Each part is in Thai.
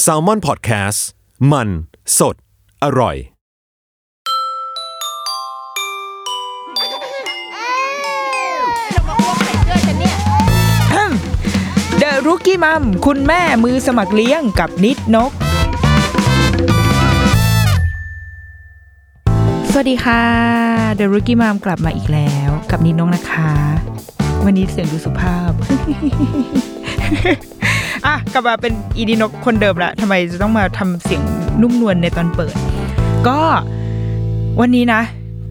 แซลมอนพอดแคสต์มัน สด อร่อยเดรุกี้มัมคุณแม่มือสมัครเลี้ยงกับนิดนก สวัสดีค่ะเดรุกี้มัมกลับมาอีกแล้ว กับนิดนกนะคะ วันนี้เสียงดูสุภาพ อะกลับมาเป็นอีดีนกคนเดิมละทำไมจะต้องมาทำเสียงนุ่มนวลในตอนเปิด ก็วันนี้นะ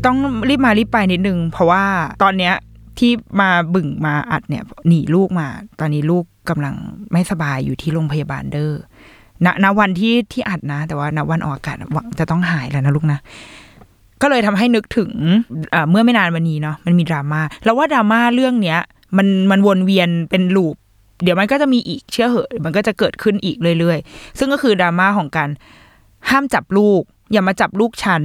ต้องรีบมารีบไปนิดนึง เพราะว่าตอนเนี้ยที่มาบึ่งมาอัดเนี่ยหนีลูกมา ตอนนี้ลูกกำลังไม่สบายอยู่ที่โรงพยาบาลเด้อณณวันที่ที่อัดนะ แต่ว่าณวันออกอากาศหวังจะต้องหายแล้วนะลูกนะก็เลยทำให้นึกถึงเมื่อไม่นานวันนี้เนาะมันมีดราม่าแล้วว่าดราม่าเรื่องเนี้ย มันมันวนเวียนเป็นลูป เดี๋ยวมันก็จะมีอีกเชื่อเหอะ มันก็จะเกิดขึ้นอีกเรื่อยๆ ซึ่งก็คือดราม่าของการห้ามจับลูก อย่ามาจับลูกฉัน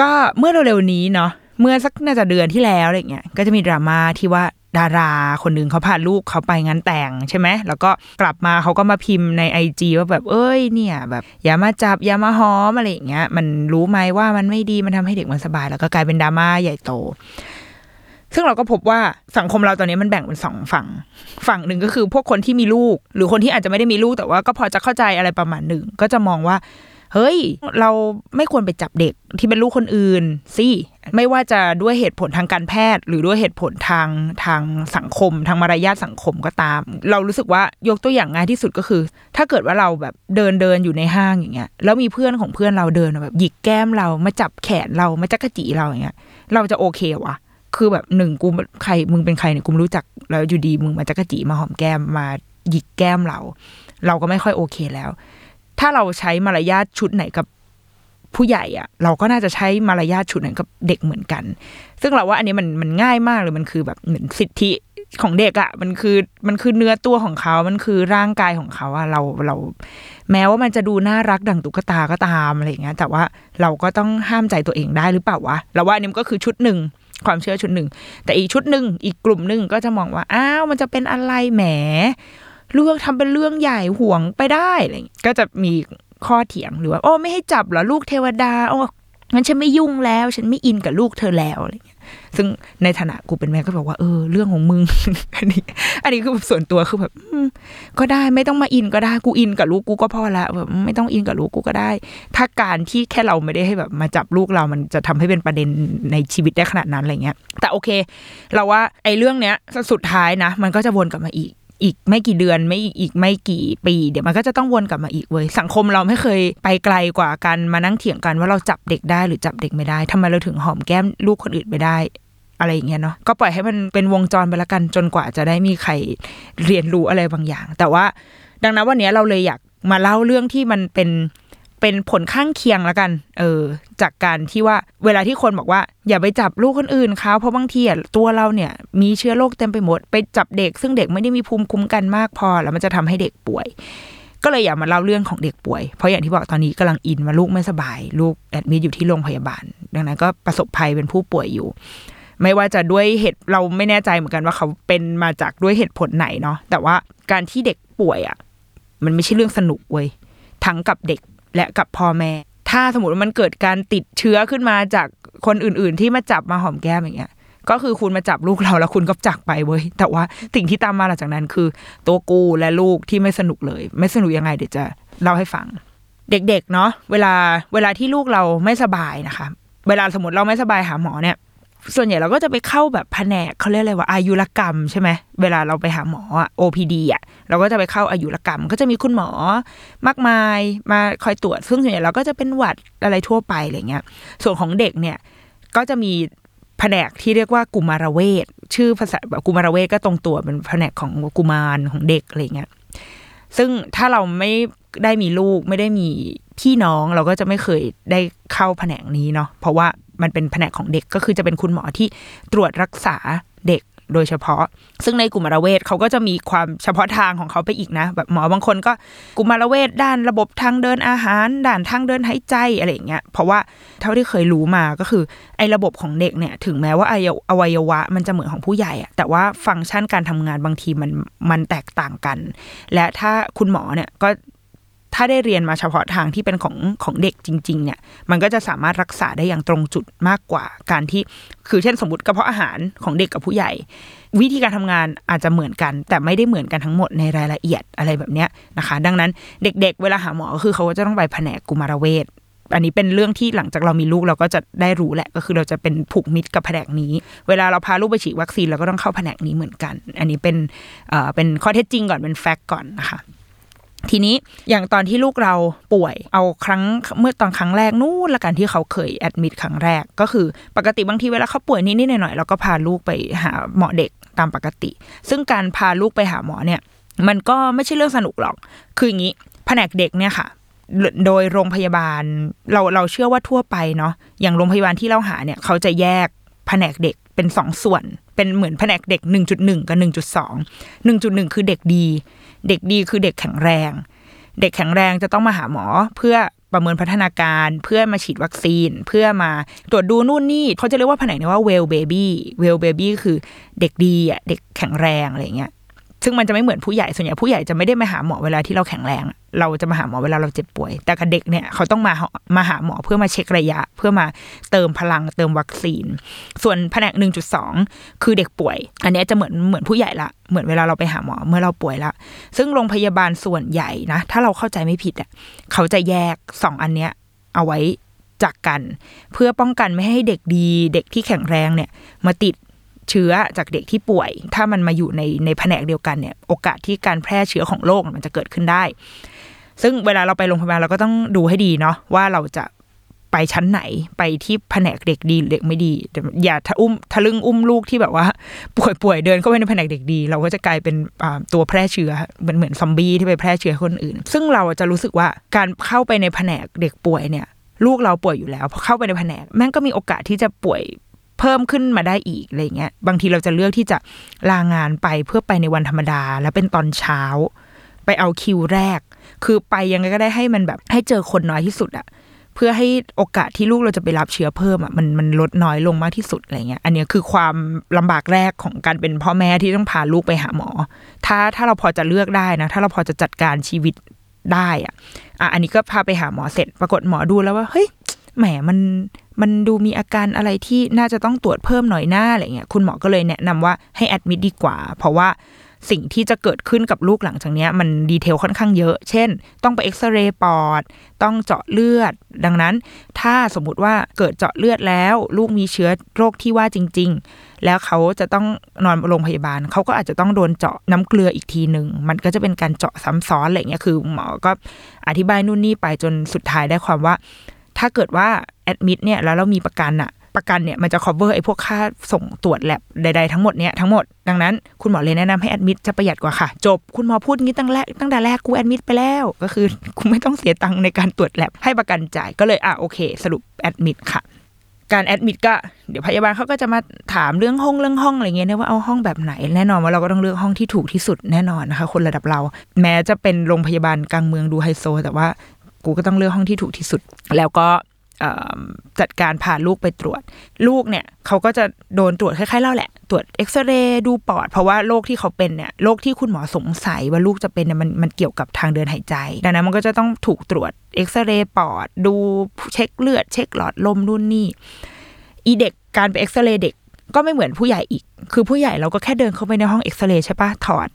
ก็เมื่อเร็วๆนี้เนาะเมื่อสักน่าจะเดือนที่แล้วอะไรเงี้ยก็จะมีดราม่าที่ว่าดาราคนหนึ่งเขาพาลูกเขาไปงานแต่งใช่ไหม แล้วก็กลับมาเขาก็มาพิมพ์ในไอจว่าแบบเอ้ยเนี่ยแบบอย่ามาจับอย่ามาหอมอะไรอย่างเงี้ย มันรู้ไหมว่ามันไม่ดีมันทำให้เด็กมันสบาย แล้วก็กลายเป็นดราม่าใหญ่โต ซึ่งเราก็พบว่าสังคมเราตอนนี้มันแบ่งเป็นสองฝั่ง ฝั่งหนึ่งก็คือพวกคนที่มีลูก หรือคนที่อาจจะไม่ได้มีลูกแต่ว่าก็พอจะเข้าใจอะไรประมาณหนึ่งก็จะมองว่า เฮ้ย เราไม่ควรไปจับเด็กที่เป็นลูกคนอื่นสิไม่ว่าจะด้วยเหตุผลทางการแพทย์ หรือด้วยเหตุผลทางทางสังคม ทางมารยาทสังคมก็ตาม เรารู้สึกว่ายกตัวอย่างง่ายที่สุดก็คือ ถ้าเกิดว่าเราแบบเดินเดินอยู่ในห้างอย่างเงี้ยแล้วมีเพื่อนของเพื่อนเราเดินแบบหยิกแก้มเรามาจับแขนเรามาจักกะจีเราอย่างเงี้ยเราจะโอเควะ คือแบบหนึ่งกูใครมึงเป็นใครเนี่ยกูรู้จักแล้วอยู่ดีมึงมาจักกจีมาหอมแก้มมาหยิกแก้มเรา เราก็ไม่ค่อยโอเคแล้ว ถ้าเราใช้มารยาทชุดไหนกับผู้ใหญ่อะเราก็น่าจะใช้มารยาทชุดนั้นกับเด็กเหมือนกัน ซึ่งเราว่าอันนี้มันมันง่ายมากเลยมันคือแบบเหมือนสิทธิของเด็กอะมันคือมันคือเนื้อตัวของเขา มันคือร่างกายของเขาอะเราเรา แม้ว่ามันจะดูน่ารักดั่งตุ๊กตาก็ตามอะไรอย่างเงี้ยแต่ว่าเราก็ต้องห้ามใจตัวเองได้หรือเปล่าวะเราว่าอันนี้ก็คือชุดหนึ่ง ความเชื่อชุดหนึ่ง แต่อีกชุดหนึ่งอีกกลุ่มหนึ่งก็จะมองว่าอ้าวมันจะเป็นอะไรแหมเรื่องทำเป็นเรื่องใหญ่ห่วงไปได้อะไรอย่างเงี้ยก็จะมีข้อเถียงหรือว่าโอ้ไม่ให้จับเหรอลูกเทวดาโอ้งั้นฉันไม่ยุ่งแล้ว ฉันไม่อินกับลูกเธอแล้วอะไรเงี้ย ซึ่งในฐานะกูเป็นแม่ก็บอกว่าเออเรื่องของมึง อันนี้ อันนี้คือส่วนตัวคือแบบก็ได้ไม่ต้องมาอินก็ได้กูอินกับลูกกูก็พอละแบบไม่ต้องอินกับลูกกูก็ได้ ถ้าการที่แค่เราไม่ได้ให้แบบมาจับลูกเรามันจะทำให้เป็นประเด็นในชีวิตได้ขนาดนั้นอะไรเงี้ย แต่โอเค เราว่าไอ้เรื่องเนี้ยสุดท้ายนะ มันก็จะวนกลับมาอีก อีกไม่กี่เดือนไม่อีกอีกไม่กี่ปี เดี๋ยวมันก็จะต้องวนกลับมาอีกเว้ยสังคมเราไม่เคยไปไกลกว่ากันมานั่งเถียงกันว่าเราจับเด็กได้หรือจับเด็กไม่ได้ทำไมเราถึงหอมแก้มลูกคนอื่นไม่ได้อะไรอย่างเงี้ยเนาะก็ปล่อยให้มันเป็นวงจรไปละกันจนกว่าจะได้มีใครเรียนรู้อะไรบางอย่าง แต่ว่าดังนั้นวันนี้เราเลยอยากมาเล่าเรื่องที่มันเป็น เป็นผลข้างเคียงและกัน เออ จากการที่ว่าเวลาที่คนบอกว่า อย่าไปจับลูกคนอื่นเขาเพราะบางทีอะตัวเราเนี่ย มีเชื้อโรคเต็มไปหมด ไปจับเด็ก ซึ่งเด็กไม่ได้มีภูมิคุ้มกันมากพอ แล้วมันจะทำให้เด็กป่วย ก็เลยอยากมาเล่าเรื่องของเด็กป่วย เพราะอย่างที่บอกตอนนี้กำลังอินว่าลูกไม่สบาย ลูกแอดมิดอยู่ที่โรงพยาบาล ดังนั้นก็ประสบภัยเป็นผู้ป่วยอยู่ไม่ว่าจะด้วยเหตุเราไม่แน่ใจเหมือนกันว่าเขาเป็นมาจากด้วยเหตุผลไหนเนาะแต่ว่าการที่เด็กป่วยอะ มันไม่ใช่เรื่องสนุกเว้ยทั้งกับเด็ก และกับพ่อแม่ ถ้าสมมติมันเกิดการติดเชื้อขึ้นมาจากคนอื่น ๆ ที่มาจับมาหอมแก้มอย่างเงี้ย ก็คือคุณมาจับลูกเราแล้วคุณก็จากไปเว้ย แต่ว่าสิ่งที่ตามมาหลังจากนั้นคือ ตัวกูและลูกที่ไม่สนุกเลย ไม่สนุกยังไงเดี๋ยวจะเล่าให้ฟัง เด็ก ๆ เนาะเวลาเวลาที่ลูกเราไม่สบายนะคะ เวลาสมมติเราไม่สบายหาหมอเนี่ย ส่วนใหญ่เราก็จะไปเข้าแบบแผนกเขาเรียกอะไรว่าอายุรกรรมใช่ไหมเวลาเราไปหาหมออะ OPD อะเราก็จะไปเข้าอายุรกรรม ก็จะมีคุณหมอมากมายมาคอยตรวจ ซึ่งส่วนใหญ่เราก็จะเป็นหวัดอะไรทั่วไปอะไรเงี้ย ส่วนของเด็กเนี่ยก็จะมีแผนกที่เรียกว่ากุมารเวชชื่อภาษาแบบกุมารเวชก็ตรงตัวเป็นแผนกของกุมารของเด็กอะไรเงี้ยซึ่งถ้าเราไม่ได้มีลูกไม่ได้มีพี่น้องเราก็จะไม่เคยได้เข้าแผนกนี้เนาะเพราะว่า มันเป็นแผนกของเด็กก็คือจะเป็นคุณหมอที่ตรวจรักษาเด็กโดยเฉพาะ ซึ่งในกุมารเวชเขาก็จะมีความเฉพาะทางของเขาไปอีกนะ แบบหมอบางคนก็กุมารเวชด้านระบบทางเดินอาหาร ด่านทางเดินหายใจอะไรอย่างเงี้ย เพราะว่าเท่าที่เคยรู้มาก็คือไอ้ระบบของเด็กเนี่ย ถึงแม้ว่าอวัยวะมันจะเหมือนของผู้ใหญ่อะแต่ว่าฟังก์ชันการทำงานบางทีมันมันแตกต่างกัน และถ้าคุณหมอเนี่ยก็ ถ้าได้เรียนมาเฉพาะทางที่เป็นของของเด็กจริง ๆ เนี่ย มันก็จะสามารถรักษาได้อย่างตรงจุดมากกว่าการที่ คือเช่นสมมติกระเพาะอาหารของเด็กกับผู้ใหญ่ วิธีการทำงานอาจจะเหมือนกัน แต่ไม่ได้เหมือนกันทั้งหมดในรายละเอียดอะไรแบบเนี้ยนะคะ ดังนั้นเด็ก ๆ เวลาหาหมอก็คือเขาก็จะต้องไปแผนกกุมารเวชอันนี้เป็นเรื่องที่หลังจากเรามีลูกเราก็จะได้รู้แหละก็คือเราจะเป็นผูกมิตรกับแผนกนี้ เวลาเราพาลูกไปฉีดวัคซีนเราก็ต้องเข้าแผนกนี้เหมือนกัน อันนี้เป็นเอ่อเป็นข้อเท็จจริงก่อนเป็นแฟกต์ก่อนนะคะ ทีนี้อย่างตอนที่ลูกเราป่วยเอาครั้งเมื่อตอนครั้งแรกนู่นละกันที่เขาเคยแอดมิดครั้งแรก ก็คือปกติบางทีเวลาเขาป่วยนิดๆหน่อยๆเราก็พาลูกไปหาหมอเด็กตามปกติ ซึ่งการพาลูกไปหาหมอเนี่ย มันก็ไม่ใช่เรื่องสนุกหรอก คืออย่างนี้แผนกเด็กเนี่ยค่ะโดยโรงพยาบาลเราเราเชื่อว่าทั่วไปเนาะอย่างโรงพยาบาลที่เราหาเนี่ยเขาจะแยกแผนกเด็กเป็นสองส่วน เป็นเหมือนแผนกเด็กหนึ่งจุดหนึ่งกับหนึ่งจุดสองหนึ่งจุดหนึ่งคือเด็กดี เด็กดีคือเด็กแข็งแรง เด็กแข็งแรงจะต้องมาหาหมอเพื่อประเมินพัฒนาการเพื่อมาฉีดวัคซีน เพื่อมาตรวจดูนู่นนี่เขาจะเรียกว่าแผนกนี้ว่า well baby well baby คือเด็กดีอะเด็กแข็งแรงอะไรเงี้ย ซึ่งมันจะไม่เหมือนผู้ใหญ่ส่วนใหญ่ผู้ใหญ่จะไม่ได้มาหาหมอเวลาที่เราแข็งแรง เราจะมาหาหมอเวลาเราเจ็บป่วย แต่กับเด็กเนี่ยเขาต้องมามาหาหมอเพื่อมาเช็คระยะ เพื่อมาเติมพลังเติมวัคซีน ส่วนแผนกหนึ่งจุดสองคือเด็กป่วย อันนี้จะเหมือนเหมือนผู้ใหญ่ละเหมือนเวลาเราไปหาหมอเมื่อเราป่วยละซึ่งโรงพยาบาลส่วนใหญ่นะ ถ้าเราเข้าใจไม่ผิดอะเขาจะแยกสองอันเนี้ยเอาไว้จากกัน เพื่อป้องกันไม่ให้เด็กดี เด็กที่แข็งแรงเนี่ย มาติด เชื้อจากเด็กที่ป่วย ถ้ามันมาอยู่ในในแผนกเดียวกันเนี่ย โอกาสที่การแพร่เชื้อของโรคมันจะเกิดขึ้นได้ ซึ่งเวลาเราไปโรงพยาบาลเราก็ต้องดูให้ดีเนาะว่าเราจะไปชั้นไหนไปที่แผนกเด็กดีเด็กไม่ดีอย่าทะอุ้มทะลึ่งอุ้มลูกที่แบบว่า ป่วยป่วยเดินเข้าไปในแผนกเด็กดี เราก็จะกลายเป็นตัวแพร่เชื้อเหมือนเหมือนซอมบี้ที่ไปแพร่เชื้อคนอื่น ซึ่งเราจะรู้สึกว่าการเข้าไปในแผนกเด็กป่วยเนี่ย ลูกเราป่วยอยู่แล้วพอเข้าไปในแผนกแม่งก็มีโอกาสที่จะป่วย เพิ่มขึ้นมาได้อีกอะไรเงี้ยบางทีเราจะเลือกที่จะลางานไปเพื่อไปในวันธรรมดา แล้วเป็นตอนเช้า ไปเอาคิวแรก คือไปยังไงก็ได้ให้มันแบบให้เจอคนน้อยที่สุดอะเพื่อให้โอกาสที่ลูกเราจะไปรับเชื้อเพิ่มอะมันมันลดน้อยลงมากที่สุดอะไรเงี้ย อันนี้คือความลำบากแรกของการเป็นพ่อแม่ที่ต้องพาลูกไปหาหมอ ถ้าถ้าเราพอจะเลือกได้นะ ถ้าเราพอจะจัดการชีวิตได้อะอะ อันนี้ก็พาไปหาหมอเสร็จ ปรากฏหมอดูแล้วว่าเฮ้ยแหมมัน มันดูมีอาการอะไรที่น่าจะต้องตรวจเพิ่มหน่อยหน้าอะไรเงี้ยคุณหมอก็เลยแนะนำว่าให้แอดมิดดีกว่า เพราะว่าสิ่งที่จะเกิดขึ้นกับลูกหลังจากนี้มันดีเทลค่อนข้างเยอะ เช่น ต้องไปเอ็กซเรย์ปอด ต้องเจาะเลือด ดังนั้น ถ้าสมมุติว่าเกิดเจาะเลือดแล้ว ลูกมีเชื้อโรคที่ว่าจริง ๆ แล้วเขาจะต้องนอนโรงพยาบาล เขาก็อาจจะต้องโดนเจาะน้ำเกลืออีกทีหนึ่ง มันก็จะเป็นการเจาะซ้ำซ้อนอะไรเงี้ย คือหมอก็อธิบายนู่นนี่ไปจนสุดท้ายได้ความว่า ถ้าเกิดว่าแอดมิดเนี่ยแล้วเรามีประกันอะประกันเนี่ยมันจะ cover ไอ้พวกค่าส่งตรวจแลบใดๆทั้งหมดเนี่ยทั้งหมดดังนั้นคุณหมอเลยแนะนำให้แอดมิดจะประหยัดกว่าค่ะ จบคุณหมอพูดงี้ตั้งแรกตั้งแต่แรกกูแอดมิดไปแล้ว ก็คือคุณไม่ต้องเสียตังค์ในการตรวจแลบให้ประกันจ่ายก็เลยอะโอเค สรุปแอดมิดค่ะ การแอดมิดก็เดี๋ยวพยาบาลเขาก็จะมาถามเรื่องห้องเรื่องห้องอะไรเงี้ยนะว่าเอาห้องแบบไหน แน่นอนว่าเราก็ต้องเลือกห้องที่ถูกที่สุดแน่นอนนะคะ คนระดับเรา แม้จะเป็นโรงพยาบาลกลางเมืองดูไฮโซ แต่ว่า กูก็ต้องเลือกห้องที่ถูกที่สุด แล้วก็จัดการพาลูกไปตรวจ ลูกเนี่ยเขาก็จะโดนตรวจคล้ายๆเล่าแหละ ตรวจเอ็กซเรย์ดูปอด เพราะว่าโรคที่เขาเป็นเนี่ยโรคที่คุณหมอสงสัยว่าลูกจะเป็นเนี่ยมันมันเกี่ยวกับทางเดินหายใจ ดังนั้นมันก็จะต้องถูกตรวจเอ็กซเรย์ปอด ดูเช็คเลือด เช็คหลอดลมรุ่นนี่อีเด็กการไปเอ็กซเรย์เด็ก ก็ไม่เหมือนผู้ใหญ่อีก คือผู้ใหญ่เราก็แค่เดินเข้าไปในห้องเอ็กซเรย์ใช่ปะถอด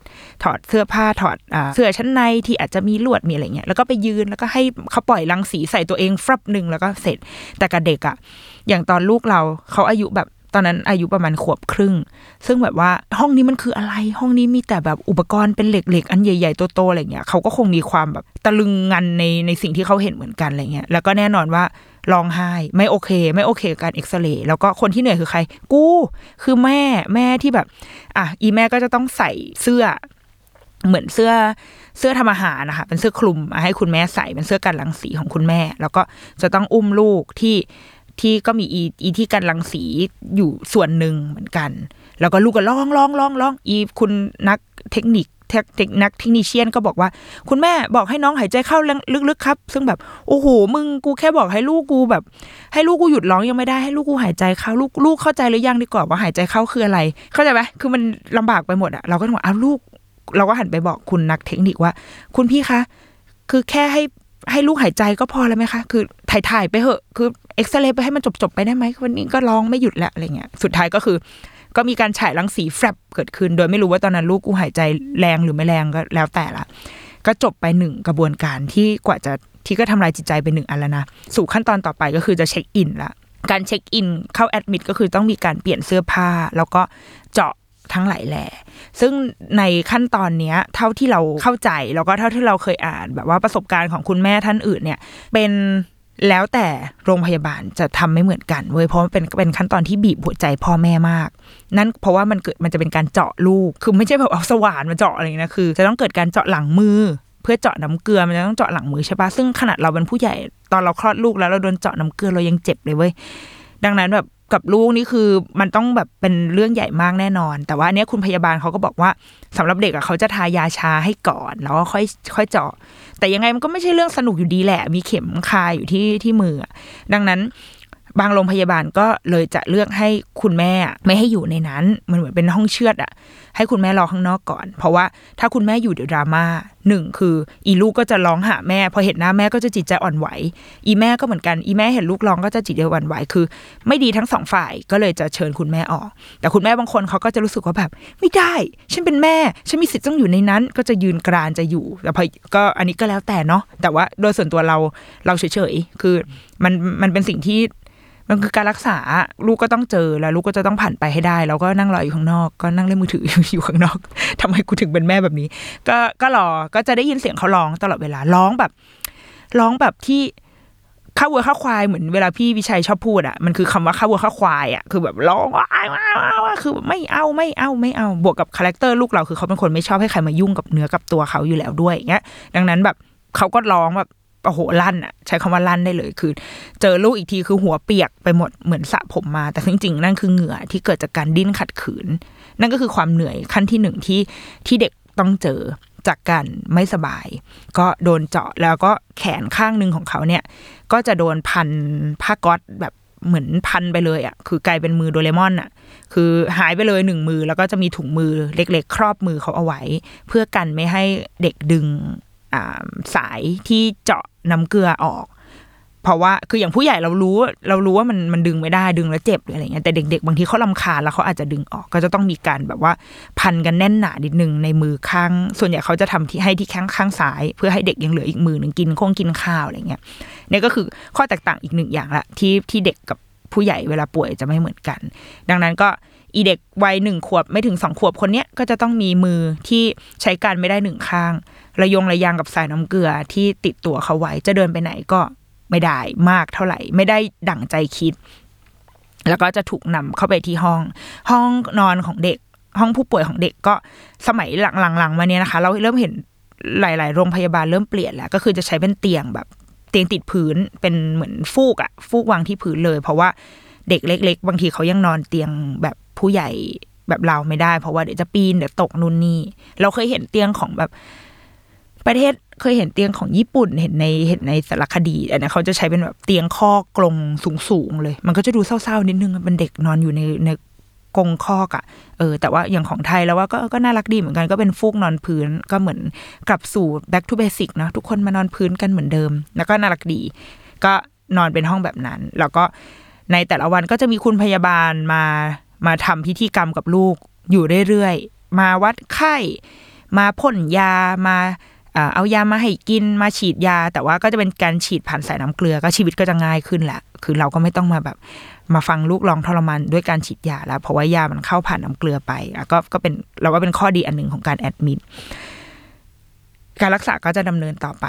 ถอดเสื้อผ้าถอดเสื้อชั้นในที่อาจจะมีลวดมีอะไรเงี้ย แล้วก็ไปยืนแล้วก็ให้เขาปล่อยรังสีใส่ตัวเองฟรับหนึ่งแล้วก็เสร็จ แต่กับเด็กอะอย่างตอนลูกเราเขาอายุแบบตอนนั้นอายุประมาณขวบครึ่ง ซึ่งแบบว่าห้องนี้มันคืออะไร ห้องนี้มีแต่แบบอุปกรณ์เป็นเหล็กๆ อันใหญ่ๆโตๆอะไรเงี้ยเขาก็คงมีความแบบตะลึงงันในในสิ่งที่เขาเห็นเหมือนกันอะไรเงี้ย แล้วก็แน่นอนว่า ร้องไห้ไม่โอเค ไม่โอเคกับการเอ็กซเรย์แล้วก็คนที่เหนื่อยคือใคร กู คือแม่แม่ที่แบบ อะอีแม่ก็จะต้องใส่เสื้อ เหมือนเสื้อเสื้อทำอาหารนะคะเป็นเสื้อคลุมให้คุณแม่ใส่เป็นเสื้อกันรังสีของคุณแม่ แล้วก็จะต้องอุ้มลูกที่ที่ก็มีอีอีที่กันรังสีอยู่ส่วนหนึ่งเหมือนกัน แล้วก็ลูกก็ร้องร้องร้องร้องอีคุณนักเทคนิค เทคเทคนักเทคนิเชียนก็บอกว่า คุณแม่บอกให้น้องหายใจเข้าลึกๆครับ ซึ่งแบบโอ้โหมึงกูแค่บอกให้ลูกกูแบบ ให้ลูกกูหยุดร้องยังไม่ได้ให้ลูกกูหายใจเข้าลูกลูกเข้าใจหรือยังดีกว่าว่าหายใจเข้าคืออะไร เข้าใจไหมคือมันลำบากไปหมดอะเราก็ต้องบอกอ้าวลูก เราก็หันไปบอกคุณนักเทคนิคว่า คุณพี่คะ คือแค่ให้ให้ลูกหายใจก็พอแล้วไหมคะ คือถ่ายถ่ายๆไปเหอะ คือเอ็กซเรย์ไปให้มันจบจบๆไปได้ไหมวันนี้ก็ร้องไม่หยุดแล้วอะไรเงี้ย สุดท้ายก็คือ ก็มีการฉายรังสีแฟบเกิดขึ้น โดยไม่รู้ว่าตอนนั้นลูกกูหายใจแรงหรือไม่แรงก็แล้วแต่ละ ก็จบไปหนึ่งกระบวนการที่กว่าจะที่ก็ทำลายจิตใจไปหนึ่งอันแล้วนะ สู่ขั้นตอนต่อไปก็คือจะเช็คอินละการเช็คอินเข้าแอดมิดก็คือต้องมีการเปลี่ยนเสื้อผ้า แล้วก็เจาะทั้งหลายแหล่ ซึ่งในขั้นตอนเนี้ยเท่าที่เราเข้าใจแล้วก็เท่าที่เราเคยอ่าน แบบว่าประสบการณ์ของคุณแม่ท่านอื่นเนี่ย เป็น แล้วแต่โรงพยาบาลจะทำไม่เหมือนกันเว้ยเพราะมันเป็นเป็นขั้นตอนที่บีบหัวใจพ่อแม่มาก นั่นเพราะว่ามันเกิดมันจะเป็นการเจาะลูก คือไม่ใช่แบบเอาสว่านมาเจาะอะไรอย่างเงี้ยนะคือ จะต้องเกิดการเจาะหลังมือ เพื่อเจาะน้ำเกลือมันจะต้องเจาะหลังมือใช่ปะซึ่งขนาดเราเป็นผู้ใหญ่ตอนเราคลอดลูกแล้วเราโดนเจาะน้ำเกลือเรายังเจ็บเลยเว้ยดังนั้นแบบ กับลูกนี่คือมันต้องแบบเป็นเรื่องใหญ่มากแน่นอน แต่ว่านเนี้ยคุณพยาบาลเขาก็บอกว่าสำหรับเด็กอะเขาจะทายาชาให้ก่อน แล้วก็ค่อยค่อยเจาะ แต่ยังไงมันก็ไม่ใช่เรื่องสนุกอยู่ดีแหละ มีเข็มคาอยู่ที่ที่มือดังนั้น บางโรงพยาบาลก็เลยจะเลือกให้คุณแม่ไม่ให้อยู่ในนั้น มันเหมือนเป็นห้องเชือดอะให้คุณแม่รอข้างนอกก่อน เพราะว่าถ้าคุณแม่อยู่เดี๋ยวดราม่าหนึ่งคือ อีลูกก็จะร้องหาแม่ พอเห็นหน้าแม่ก็จะจิตใจอ่อนไหว อีแม่ก็เหมือนกัน อีแม่เห็นลูกร้องก็จะจิตใจอ่อนไหวคือ ไม่ดีทั้งสองฝ่ายก็เลยจะเชิญคุณแม่ออก แต่คุณแม่บางคนเขาก็จะรู้สึกว่าแบบ ไม่ได้ ฉันเป็นแม่ ฉันมีสิทธิ์ต้องอยู่ในนั้น ก็จะยืนกรานจะอยู่แต่พอก็อันนี้ก็แล้วแต่เนาะแต่ว่าโดยส่วนตัวเราเราเฉยๆคือมันมันเป็นสิ่งที่ มันคือการรักษาลูกก็ต้องเจอแล้วลูกก็จะต้องผ่านไปให้ได้ แล้วก็นั่งรออยู่ข้างนอก ก็นั่งเล่นมือถืออยู่ข้างนอกทำไมกูถึงเป็นแม่แบบนี้ ก็ก็รอก็จะได้ยินเสียงเขาร้องตลอดเวลาร้องแบบ ร้องแบบที่ฆ่าวัวฆ่าควายเหมือนเวลาพี่วิชัยชอบพูดอะมันคือคำว่าฆ่าวัวฆ่าควายอะคือแบบร้องว้าว้าว้าว้าคือไม่เอาไม่เอาไม่เอาบวกกับ character ลูกเราคือเขาเป็นคนไม่ชอบให้ใครมายุ่งกับเนื้อกับตัวเขาอยู่แล้วด้วยอย่างเงี้ยดังนั้นแบบเขาก็ร้องแบบ โอ้โหลั่นอะใช้คำว่าลั่นได้เลยคือ เจอลูกอีกทีคือหัวเปียกไปหมดเหมือนสระผมมา แต่จริงๆนั่นคือเหงื่อที่เกิดจากการดิ้นขัดขืน นั่นก็คือความเหนื่อยขั้นที่หนึ่งที่ที่เด็กต้องเจอจากการไม่สบาย ก็โดนเจาะแล้วก็แขนข้างหนึ่งของเขาเนี่ย ก็จะโดนพันผ้าก๊อตแบบเหมือนพันไปเลยอะ คือกลายเป็นมือโดเรมอนอะ คือหายไปเลยหนึ่งมือแล้วก็จะมีถุงมือเล็ก ๆ ครอบมือเขาเอาไว้ เพื่อกันไม่ให้เด็กดึง สายที่เจาะน้ำเกลือออก เพราะว่าคืออย่างผู้ใหญ่เรารู้ เรารู้ว่ามันมันดึงไม่ได้ดึงแล้วเจ็บหรืออะไรเงี้ยแต่เด็ก ๆ บางทีเขาลำคาญแล้วเขาอาจจะดึงออกก็จะต้องมีการแบบว่าพันกันแน่นหนานิดนึงในมือข้าง ส่วนใหญ่เขาจะทำที่ให้ที่ข้างข้างซ้าย เพื่อให้เด็กยังเหลืออีกมือหนึ่งกินคงกินข้าวอะไรเงี้ยนี่ก็คือข้อแตกต่างอีกหนึ่งอย่างละที่ที่เด็กกับผู้ใหญ่เวลาป่วยจะไม่เหมือนกัน ดังนั้นก็ อีเด็กวัยหนึ่งขวบไม่ถึงสองขวบคนเนี้ยก็จะต้องมีมือที่ใช้การไม่ได้หนึ่งข้าง ระยงระยางกับสายน้ำเกลือที่ติดตัวเขาไว้ จะเดินไปไหนก็ไม่ได้มากเท่าไหร่ ไม่ได้ดั่งใจคิด แล้วก็จะถูกนำเข้าไปที่ห้อง ห้องนอนของเด็ก ห้องผู้ป่วยของเด็กก็สมัยหลังๆมาเนี้ยนะคะ เราเริ่มเห็นหลาย ๆ โรงพยาบาลเริ่มเปลี่ยนแล้วก็คือจะใช้เป็นเตียงแบบเตียงติดพื้นเป็นเหมือนฟูกอะฟูกวางที่พื้นเลย เพราะว่าเด็กเล็ก ๆ บางทีเขายังนอนเตียงแบบ ผู้ใหญ่แบบเราไม่ได้ เพราะว่าเดี๋ยวจะปีนเดี๋ยวตกนู่นนี่เราเคยเห็นเตียงของแบบ ประเทศเคยเห็นเตียงของญี่ปุ่น เห็นในเห็นในสารคดีอันนี้เขาจะใช้เป็นแบบเตียงข้อกลงสูงๆเลย มันก็จะดูเศร้าๆนิดนึงเป็นเด็กนอนอยู่ในในกรงคอกอะ่ะเออ แต่ว่าอย่างของไทยแล้วว่าก็ก็น่ารักดีเหมือนกันก็เป็นฟูกนอนพื้นก็เหมือนกลับสู่ back to basic นะทุกคนมานอนพื้นกันเหมือนเดิม แล้วก็น่ารักดี ก็นอนเป็นห้องแบบนั้น แล้วก็ในแต่ละวันก็จะมีคุณพยาบาลมา มาทำพิธีกรรมกับลูกอยู่เรื่อยๆ มาวัดไข้ มาพ่นยามาเอายามาให้กินมาฉีดยา แต่ว่าก็จะเป็นการฉีดผ่านสายน้ำเกลือก็ชีวิตก็จะง่ายขึ้นแหละ คือเราก็ไม่ต้องมาแบบมาฟังลูกร้องทรมานด้วยการฉีดยาแล้ว เพราะว่ายามันเข้าผ่านน้ำเกลือไปอะก็ก็เป็นเราว่าเป็นข้อดีอันหนึ่งของการแอดมิดการรักษาก็จะดำเนินต่อไป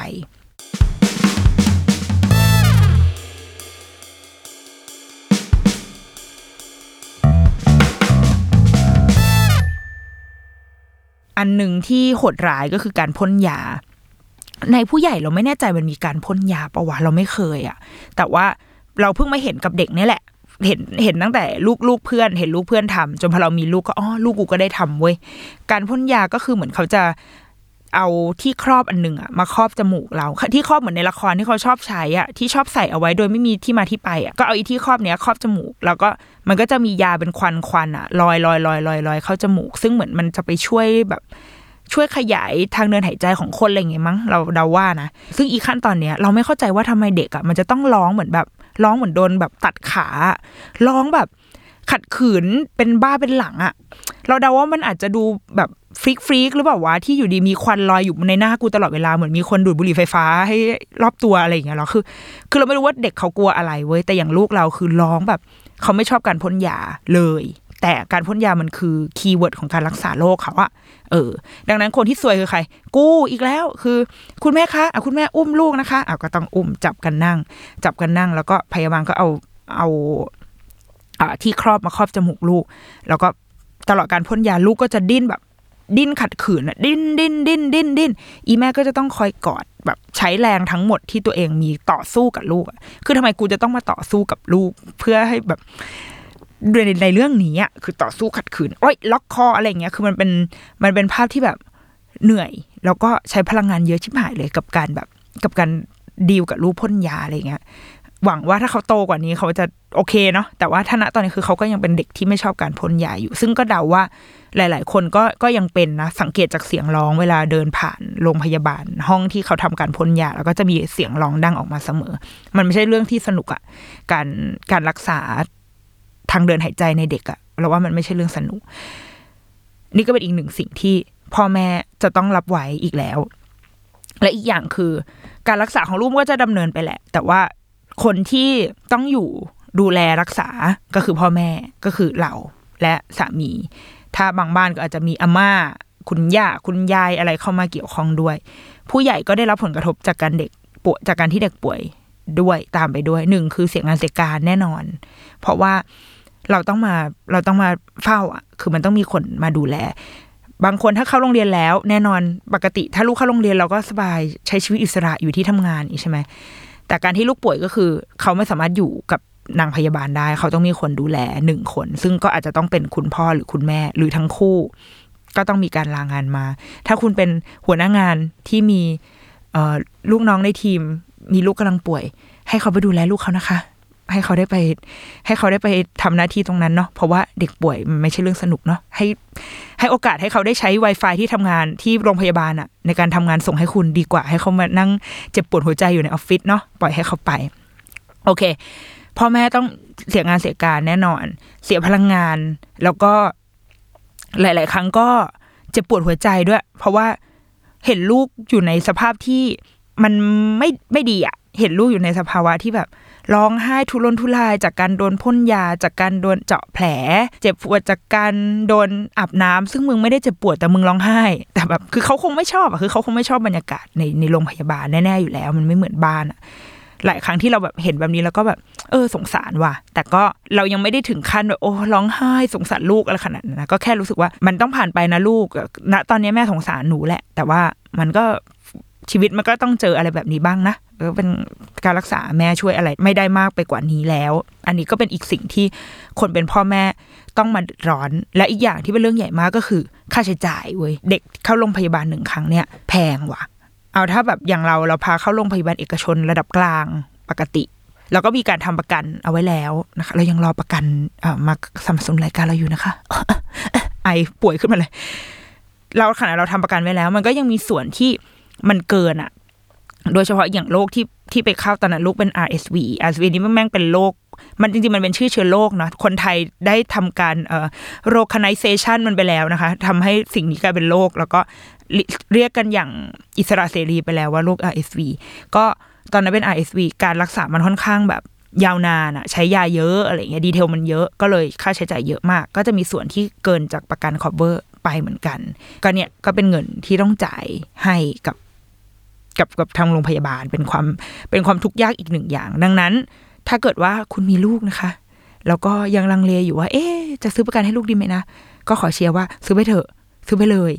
อันหนึ่งที่โหดร้ายก็คือการพ่นยา ในผู้ใหญ่เราไม่แน่ใจมันมีการพ่นยาปะวะเราไม่เคยอะแต่ว่าเราเพิ่งมาเห็นกับเด็กนี่แหละ เห็นเห็นตั้งแต่ลูกลูกเพื่อน เห็นลูกเพื่อนทำจนพอเรามีลูกก็อ๋อลูกกูก็ได้ทำเว้ยการพ่นยาก็คือเหมือนเขาจะ เอาที่ครอบอันหนึ่งอะมาครอบจมูกเราที่ครอบเหมือนในละครที่เขาชอบใช้อะที่ชอบใส่เอาไว้โดยไม่มีที่มาที่ไปอะก็เอาอีที่ครอบเนี้ยครอบจมูก แล้วก็มันก็จะมียาเป็นควันควันอะลอยลอยลอยลอยลอยเข้าจมูก ซึ่งเหมือนมันจะไปช่วยแบบช่วยขยายทางเดินหายใจของคนอะไรอย่างเงี้ยมั้งเราเดาว่านะ ซึ่งอีขั้นตอนเนี้ยเราไม่เข้าใจว่าทำไมเด็กอะมันจะต้องร้องเหมือนแบบร้องเหมือนโดนแบบตัดขาร้องแบบขัดขืนเป็นบ้าเป็นหลังอะเราเดาว่ามันอาจจะดูแบบ freak freak หรือเปล่าวะที่อยู่ดีมีควันลอยอยู่ในหน้ากูตลอดเวลาเหมือนมีคนดูดบุหรี่ไฟฟ้าให้รอบตัวอะไรอย่างเงี้ยหรอคือ คือเราไม่รู้ว่าเด็กเขากลัวอะไรเว้ยแต่อย่างลูกเราคือร้องแบบ เขาไม่ชอบการพ่นยาเลย แต่การพ่นยามันคือ keyword ของการรักษาโรคเขาอะเออ ดังนั้นคนที่ซวยคือใคร กูอีกแล้ว คือ คุณแม่คะอะคุณแม่อุ้มลูกนะคะอะก็ต้องอุ้มจับกันนั่ง จับกันนั่ง แล้วก็พยาบาลก็เอาเอาอ่าที่ครอบมาครอบจมูกลูก แล้วก็ตลอดการพ่นยาลูกก็จะดิ้นแบบ ดิ้นขัดขืนอะดิ้นดิ้นดิ้นดิ้นดิ้นอีแม่ก็จะต้องคอยกอดแบบใช้แรงทั้งหมดที่ตัวเองมีต่อสู้กับลูกอะคือทำไมกูจะต้องมาต่อสู้กับลูก เพื่อให้แบบในในเรื่องนี้อะคือต่อสู้ขัดขืนโอ้ยล็อกคออะไรเงี้ยคือมันเป็นมันเป็นภาพที่แบบเหนื่อย แล้วก็ใช้พลังงานเยอะชิบหายเลยกับการแบบ กับการดีลกับลูกพ่นยาอะไรเงี้ยหวังว่าถ้าเขาโตกว่านี้เขาจะโอเคเนาะแต่ว่าท่าณตอนนี้คือเขาก็ยังเป็นเด็กที่ไม่ชอบการพ่นยาอยู่ ซึ่งก็เดาว่า หลาย ๆ คนก็ก็ยังเป็นนะ สังเกตจากเสียงร้องเวลาเดินผ่านโรงพยาบาล ห้องที่เขาทำการพ่นยาแล้วก็จะมีเสียงร้องดังออกมาเสมอ มันไม่ใช่เรื่องที่สนุกอะการการรักษาทางเดินหายใจในเด็กอะเราว่ามันไม่ใช่เรื่องสนุก นี่ก็เป็นอีกหนึ่งสิ่งที่พ่อแม่จะต้องรับไว้อีกแล้ว และอีกอย่างคือ การรักษาของลูกก็จะดำเนินไปแหละ แต่ว่าคนที่ต้องอยู่ดูแลรักษาก็คือพ่อแม่ก็คือเราและสามี ถ้าบางบ้านก็อาจจะมีอาม่า คุณย่าคุณยายอะไรเข้ามาเกี่ยวข้องด้วย ผู้ใหญ่ก็ได้รับผลกระทบจากการเด็กป่วยจากการที่เด็กป่วยด้วยตามไปด้วยหนึ่งคือเสียงานเสียการแน่นอน เพราะว่าเราต้องมาเราต้องมาเฝ้าอะคือมันต้องมีคนมาดูแล บางคนถ้าเข้าโรงเรียนแล้ว แน่นอนปกติ ถ้าลูกเข้าโรงเรียนเราก็สบายใช้ชีวิตอิสระอยู่ที่ทำงานอีกใช่ไหมแต่การที่ลูกป่วยก็คือ เขาไม่สามารถอยู่กับ นางพยาบาลได้ เขาต้องมีคนดูแลหนึ่งคน ซึ่งก็อาจจะต้องเป็นคุณพ่อหรือคุณแม่ หรือทั้งคู่ ก็ต้องมีการลางานมา ถ้าคุณเป็นหัวหน้างานที่มีลูกน้องในทีม มีลูกกำลังป่วย ให้เขาไปดูแลลูกเขานะคะ ให้เขาได้ไป ให้เขาได้ไปทำหน้าที่ตรงนั้นเนาะเพราะว่าเด็กป่วยมันไม่ใช่เรื่องสนุกเนาะให้ให้โอกาสให้เขาได้ใช้ Wi-Fi ที่ทำงานที่โรงพยาบาลอะในการทำงานส่งให้คุณดีกว่า ให้เขามานั่งเจ็บปวดหัวใจอยู่ในออฟฟิศเนาะปล่อยให้เขาไป โอเค พ่อแม่ต้องเสียงานเสียการแน่นอน เสียพลังงาน แล้วก็หลาย ๆ ครั้งก็เจ็บปวดหัวใจด้วย เพราะว่าเห็นลูกอยู่ในสภาพที่มันไม่ไม่ดีอะเห็นลูกอยู่ในสภาวะที่แบบร้องไห้ทุรนทุราย จากการโดนพ่นยา จากการโดนเจาะแผล เจ็บปวดจากการโดนอาบน้ำซึ่งมึงไม่ได้เจ็บปวดแต่มึงร้องไห้ แต่แบบคือเขาคงไม่ชอบอะคือเขาคงไม่ชอบบรรยากาศในในโรงพยาบาลแน่ๆอยู่แล้ว มันไม่เหมือนบ้านอะ หลายครั้งที่เราแบบเห็นแบบนี้แล้วก็แบบเออสงสารว่ะ แต่ก็เรายังไม่ได้ถึงขั้นแบบโอ้ร้องไห้สงสารลูกอะไรขนาดนั้นนะก็แค่รู้สึกว่ามันต้องผ่านไปนะลูกณตอนนี้แม่สงสารหนูแหละ แต่ว่ามันก็ชีวิตมันก็ต้องเจออะไรแบบนี้บ้างนะก็เป็นการรักษาแม่ช่วยอะไรไม่ได้มากไปกว่านี้แล้ว อันนี้ก็เป็นอีกสิ่งที่คนเป็นพ่อแม่ต้องมาร้อน และอีกอย่างที่เป็นเรื่องใหญ่มากก็คือ ค่าใช้จ่ายเว้ยเด็กเข้าโรงพยาบาลหนึ่งครั้งเนี่ยแพงว่ะ เอาถ้าแบบอย่างเราเราพาเข้าโรงพยาบาลเอกชนระดับกลางปกติเราก็มีการทำประกันเอาไว้แล้วนะคะ เรายังรอประกันมาสนับสนุนรายการเราอยู่นะคะ ไอป่วยขึ้นมาเลย เราขณะเราทำประกันไว้แล้ว มันก็ยังมีส่วนที่มันเกินอะโดยเฉพาะอย่างโรคที่ที่ไปเข้าตอนนั้นลูกเป็น RSV RSV นี่มันแม่งเป็นโรคมันจริงๆ มันเป็นชื่อเชื้อโรคนะคนไทยได้ทำการเอ่อโรคคานเซชันมันไปแล้วนะคะทำให้สิ่งนี้กลายเป็นโรคแล้วก็ เรียกกันอย่างอิสระเสรีไปแล้วว่าโรค RSV ก็ตอนนั้นเป็น RSV การรักษามันค่อนข้างแบบยาวนานอะใช้ยาเยอะอะไรเงี้ยดีเทลมันเยอะก็เลยค่าใช้จ่ายเยอะมาก ก็จะมีส่วนที่เกินจากประกันคอเวอร์ไปเหมือนกัน ก็เนี่ยก็เป็นเงินที่ต้องจ่ายให้กับกับกับทางโรงพยาบาลเป็นความเป็นความทุกข์ยากอีกหนึ่งอย่าง ดังนั้น ถ้าเกิดว่าคุณมีลูกนะคะ แล้วก็ยังลังเลอยู่ว่า เอ๊จะซื้อประกันให้ลูกดีไหมนะก็ขอเชียร์ว่าซื้อไปเถอะซื้อไปเลย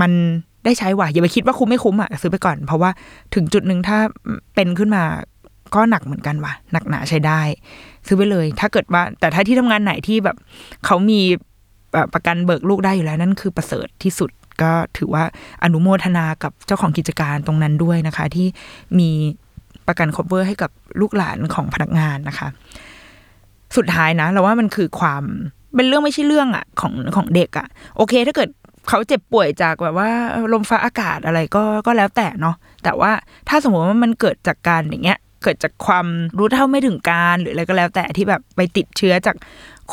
มันได้ใช้ว่ะอย่าไปคิดว่าคุ้มไม่คุ้มอะซื้อไปก่อน เพราะว่าถึงจุดหนึ่งถ้าเป็นขึ้นมาก็หนักเหมือนกันว่ะหนักหนาใช้ได้ ซื้อไปเลย ถ้าเกิดว่า แต่ถ้าที่ทำงานไหนที่แบบ เขามีประกันเบิกลูกได้อยู่แล้วนั่นคือประเสริฐที่สุดก็ถือว่าอนุโมทนากับเจ้าของกิจการตรงนั้นด้วยนะคะ ที่มีประกัน cover ให้กับลูกหลานของพนักงานนะคะ สุดท้ายนะ เราว่ามันคือความเป็นเรื่องไม่ใช่เรื่องอะของของเด็กอะโอเค ถ้าเกิด เขาเจ็บป่วยจากแบบว่าลมฟ้าอากาศอะไรก็ก็แล้วแต่เนาะแต่ว่าถ้าสมมติว่ามันเกิดจากการอย่างเงี้ย เกิดจากความรู้เท่าไม่ถึงการหรืออะไรก็แล้วแต่ที่แบบไปติดเชื้อจาก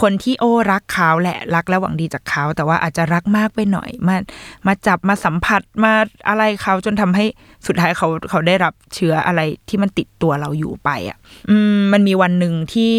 คนที่โอ้รักเขาแหละรักและหวังดีจากเขาแต่ว่าอาจจะรักมากไปหน่อยมามาจับมาสัมผัสมาอะไรเขาจนทำให้สุดท้ายเขาเขาได้รับเชื้ออะไรที่มันติดตัวเราอยู่ไปอะ อืมมันมีวันหนึ่งที่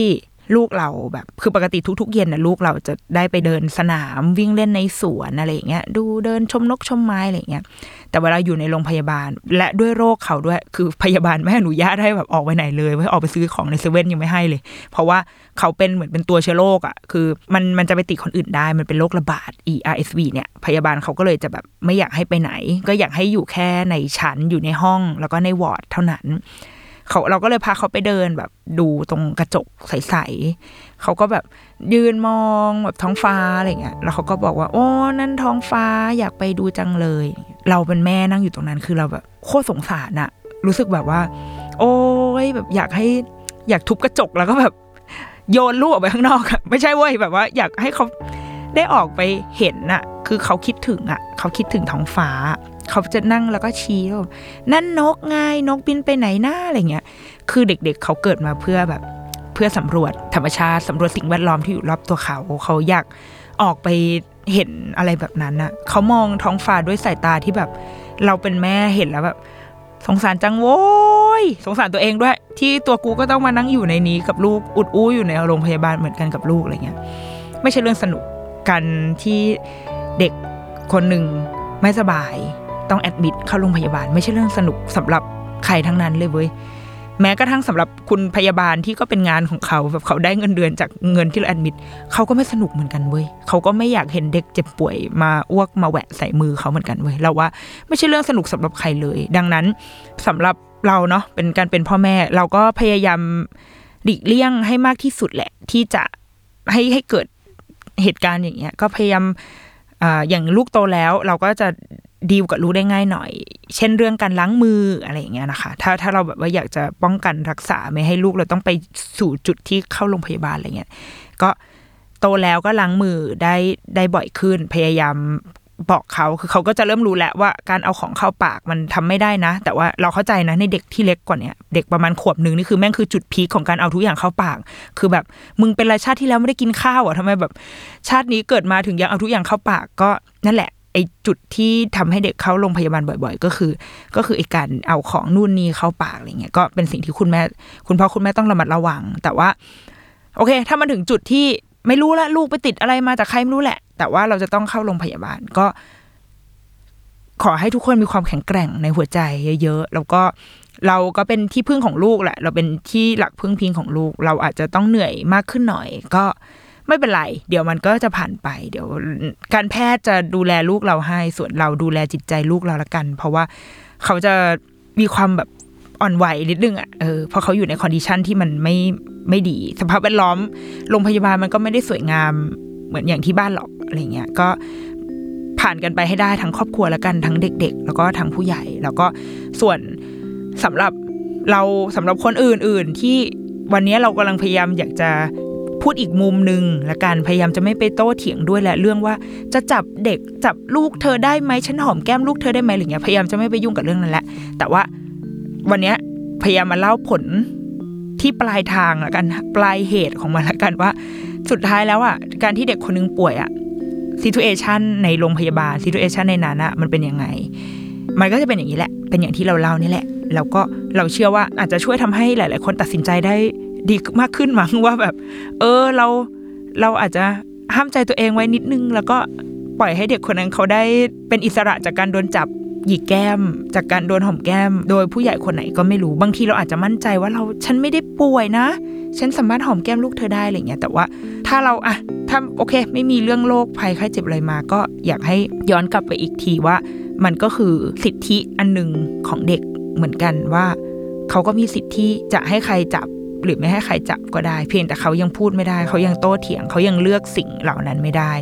ลูกเราแบบ คือปกติทุก ๆ เย็นนะลูกเราจะได้ไปเดินสนามวิ่งเล่นในสวนอะไรอย่างเงี้ยดูเดินชมนกชมไม้อะไรอย่างเงี้ยแต่เวลาอยู่ในโรงพยาบาล และด้วยโรคเขาด้วย คือพยาบาลไม่อนุญาตให้แบบออกไปไหนเลยไม่ออกไปซื้อของในเซเว่นยังไม่ให้เลย เพราะว่าเขาเป็นเหมือนเป็นตัวเชื้อโรคอะคือมันมันจะไปติดคนอื่นได้มันเป็นโรคระบาด ERSV เนี่ยพยาบาลเขาก็เลยจะแบบไม่อยากให้ไปไหน ก็อยากให้อยู่แค่ในชั้นอยู่ในห้องแล้วก็ในวอร์ดเท่านั้น เขาเราก็เลยพาเขาไปเดินแบบดูตรงกระจกใสๆเขาก็แบบยืนมองแบบท้องฟ้าอะไรเงี้ยแล้วเขาก็บอกว่าโอ้นั่นท้องฟ้าอยากไปดูจังเลย เราเป็นแม่นั่งอยู่ตรงนั้นคือเราแบบโคตรสงสารอะรู้สึกแบบว่า โอ้ยแบบอยากให้อยากทุบกระจกแล้วก็แบบโยนลูกออกไปข้างนอกอะไม่ใช่เว้ยแบบว่า อยากให้เขาได้ออกไปเห็นอะคือเขาคิดถึงอะเขาคิดถึงท้องฟ้า เขาจะนั่งแล้วก็ชี้ว่านั่นนกไงนกบินไปไหนหน้าอะไรเงี้ย คือเด็กๆเเขาเกิดมาเพื่อแบบ เพื่อสำรวจธรรมชาติสำรวจสิ่งแวดล้อมที่อยู่รอบตัวเขา เขาอยากออกไปเห็นอะไรแบบนั้นน่ะ เขามองท้องฟ้าด้วยสายตาที่แบบ เราเป็นแม่เห็นแล้วแบบสงสารจังโว้ยสงสารตัวเองด้วย ที่ตัวกูก็ต้องมานั่งอยู่ในนี้กับลูกอุดอู้อยู่ในโรงพยาบาลเหมือนกันกับลูกอะไรเงี้ย ไม่ใช่เรื่องสนุกกันที่เด็กคนหนึ่งไม่สบาย ต้องแอดมิดเข้าโรงพยาบาล ไม่ใช่เรื่องสนุกสำหรับใครทั้งนั้นเลยเว้ยแม้กระทั่งสำหรับคุณพยาบาลที่ก็เป็นงานของเขาแบบเขาได้เงินเดือนจากเงินที่เราแอดมิดเขาก็ไม่สนุกเหมือนกันเว้ยเขาก็ไม่อยากเห็นเด็กเจ็บป่วยมาอ้วกมาแหวะใส่มือเขาเหมือนกันเว้ยเราว่าไม่ใช่เรื่องสนุกสำหรับใครเลย ดังนั้นสำหรับเราเนาะเป็นการเป็นพ่อแม่ เราก็พยายามหลีกเลี่ยงให้มากที่สุดแหละ ที่จะให้ให้เกิดเหตุการณ์อย่างเงี้ย ก็พยายามอย่างลูกโตแล้ว เราก็จะ ดีลกับลูกได้ง่ายหน่อย เช่นเรื่องการล้างมืออะไรอย่างเงี้ยนะคะ ถ้าถ้าเราแบบว่าอยากจะป้องกันรักษาไม่ให้ลูกเราต้องไปสู่จุดที่เข้าโรงพยาบาลอะไรเงี้ย ก็โตแล้วก็ล้างมือได้ได้บ่อยขึ้น พยายามบอกเขาคือเขาก็จะเริ่มรู้แหล้วว่าการเอาของเข้าปากมันทำไม่ได้นะ แต่ว่าเราเข้าใจนะในเด็กที่เล็กกว่านี้เด็กประมาณขวบหนึ่งนี่คือแม่งคือจุดพีคของการเอาทุกอย่างเข้าปาก คือแบบมึงเป็นไรชาติที่แล้วไม่ได้กินข้าวอะทำไมแบบ ชาตินี้เกิดมาถึงยังเอาทุกอย่างเข้าปากก็นั่นแหละ ไอจุดที่ทำให้เด็กเข้าโรงพยาบาลบ่อย ๆ ก็คือ ก็คือไอการเอาของนู่นนี่เข้าปากอะไรเงี้ยก็เป็นสิ่งที่คุณแม่ คุณพ่อคุณแม่ต้องระมัดระวัง แต่ว่า โอเค ถ้ามันถึงจุดที่ไม่รู้ละลูกไปติดอะไรมาจากใครไม่รู้แหละ แต่ว่าเราจะต้องเข้าโรงพยาบาลก็ ขอให้ทุกคนมีความแข็งแกร่งในหัวใจเยอะๆแล้วก็เราก็เป็นที่พึ่งของลูกแหละ เราเป็นที่หลักพึ่งพิงของลูก เราอาจจะต้องเหนื่อยมากขึ้นหน่อย ก็ ไม่เป็นไร เดี๋ยวมันก็จะผ่านไป เดี๋ยวการแพทย์จะดูแลลูกเราให้ ส่วนเราดูแลจิตใจลูกเราละกัน เพราะว่าเขาจะมีความแบบอ่อนไหวนิดนึงอะเออเพราะเขาอยู่ใน condition ที่มันไม่ไม่ดี สภาพแวดล้อมโรงพยาบาลมันก็ไม่ได้สวยงามเหมือนอย่างที่บ้านหรอกอะไรเงี้ยก็ผ่านกันไปให้ได้ทั้งครอบครัวแล้วกันทั้งเด็ก ๆ แล้วก็ทั้งผู้ใหญ่ แล้วก็ส่วนสำหรับเราสำหรับคนอื่นๆที่วันนี้เรากำลังพยายามอยากจะ พูดอีกมุมหนึ่งละกันพยายามจะไม่ไปโต้เถียงด้วยแหละเรื่องว่า จะจับเด็กจับลูกเธอได้ไหมฉันหอมแก้มลูกเธอได้ไหมหรือเงี้ยพยายามจะไม่ไปยุ่งกับเรื่องนั้นแหละแต่ว่าวันเนี้ยพยายามมาเล่าผลที่ปลายทางละกันปลายเหตุของมันละกันว่า สุดท้ายแล้วอะการที่เด็กคนนึงป่วยอะ situation ในโรงพยาบาล situation ในนั้นอะมันเป็นยังไง มันก็จะเป็นอย่างนี้แหละ เป็นอย่างที่เราเล่านี่แหละ แล้วก็เราเชื่อว่าอาจจะช่วยทำให้หลาย ๆ คนตัดสินใจได้ ดีมากขึ้นมั้งว่าแบบ เออเราเราอาจจะห้ามใจตัวเองไว้นิดนึง แล้วก็ปล่อยให้เด็กคนนั้นเขาได้เป็นอิสระจากการโดนจับหยิกแก้ม จากการโดนหอมแก้ม โดยผู้ใหญ่คนไหนก็ไม่รู้บางทีเราอาจจะมั่นใจว่าเราฉันไม่ได้ป่วยนะ ฉันสามารถหอมแก้มลูกเธอได้อะไรเงี้ยแต่ว่าถ้าเราอะถ้าโอเค ไม่มีเรื่องโรคภัยไข้เจ็บอะไรมา ก็อยากให้ย้อนกลับไปอีกทีว่า มันก็คือสิทธิอันหนึ่งของเด็กเหมือนกันว่า เขาก็มีสิทธิที่จะให้ใครจับ หรือไม่ให้ใครจับก็ได้ เพียงแต่เขายังพูดไม่ได้ เขายังโต้เถียง เขายังเลือกสิ่งเหล่านั้นไม่ได้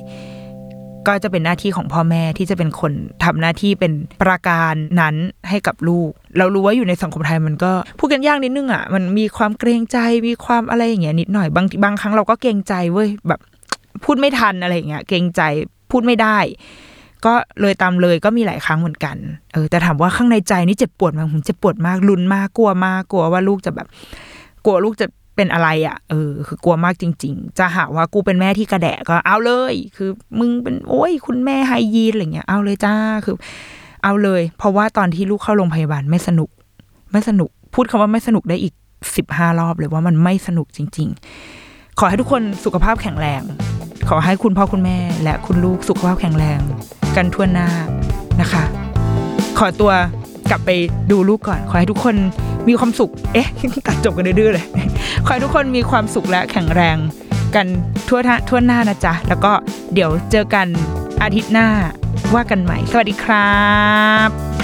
ก็จะเป็นหน้าที่ของพ่อแม่ที่จะเป็นคนทำหน้าที่เป็นประการนั้นให้กับลูก เรารู้ว่าอยู่ในสังคมไทยมันก็พูดกันยากนิดนึงอะมันมีความเกรงใจมีความอะไรอย่างเงี้ยนิดหน่อยบางบางครั้งเราก็เกรงใจเว้ยแบบพูดไม่ทันอะไรอย่างเงี้ยเกรงใจพูดไม่ได้ ก็เลยตามเลยก็มีหลายครั้งเหมือนกันเออแต่ถามว่าข้างในใจนี่เจ็บปวดมากผมเจ็บปวดมากลุ้นมากกลัวมากกลัวว่าลูกจะแบบ กลัวลูกจะเป็นอะไรอะเออคือกลัวมากจริง ๆ จะหาว่ากูเป็นแม่ที่กระแดะก็เอาเลย คือมึงเป็นโอ้ยคุณแม่ไฮยีนอะไรเงี้ยเอาเลยจ้าคือ เอาเลย เพราะว่าตอนที่ลูกเข้าโรงพยาบาลไม่สนุก ไม่สนุก พูดคำว่าไม่สนุกได้อีกสิบห้ารอบเลยว่ามันไม่สนุกจริง ๆ ขอให้ทุกคนสุขภาพแข็งแรง ขอให้คุณพ่อคุณแม่ และคุณลูกสุขภาพแข็งแรง กันทั่วหน้านะคะ ขอตัวกลับไปดูลูกก่อน ขอให้ทุกคน มีความสุข เอ๊ะ ตัดจบกันดื้อเลย ขอให้ทุกคนมีความสุขและแข็งแรงกันทั่วทั่วหน้านะจ๊ะ แล้วก็เดี๋ยวเจอกันอาทิตย์หน้าว่ากันใหม่ สวัสดีครับ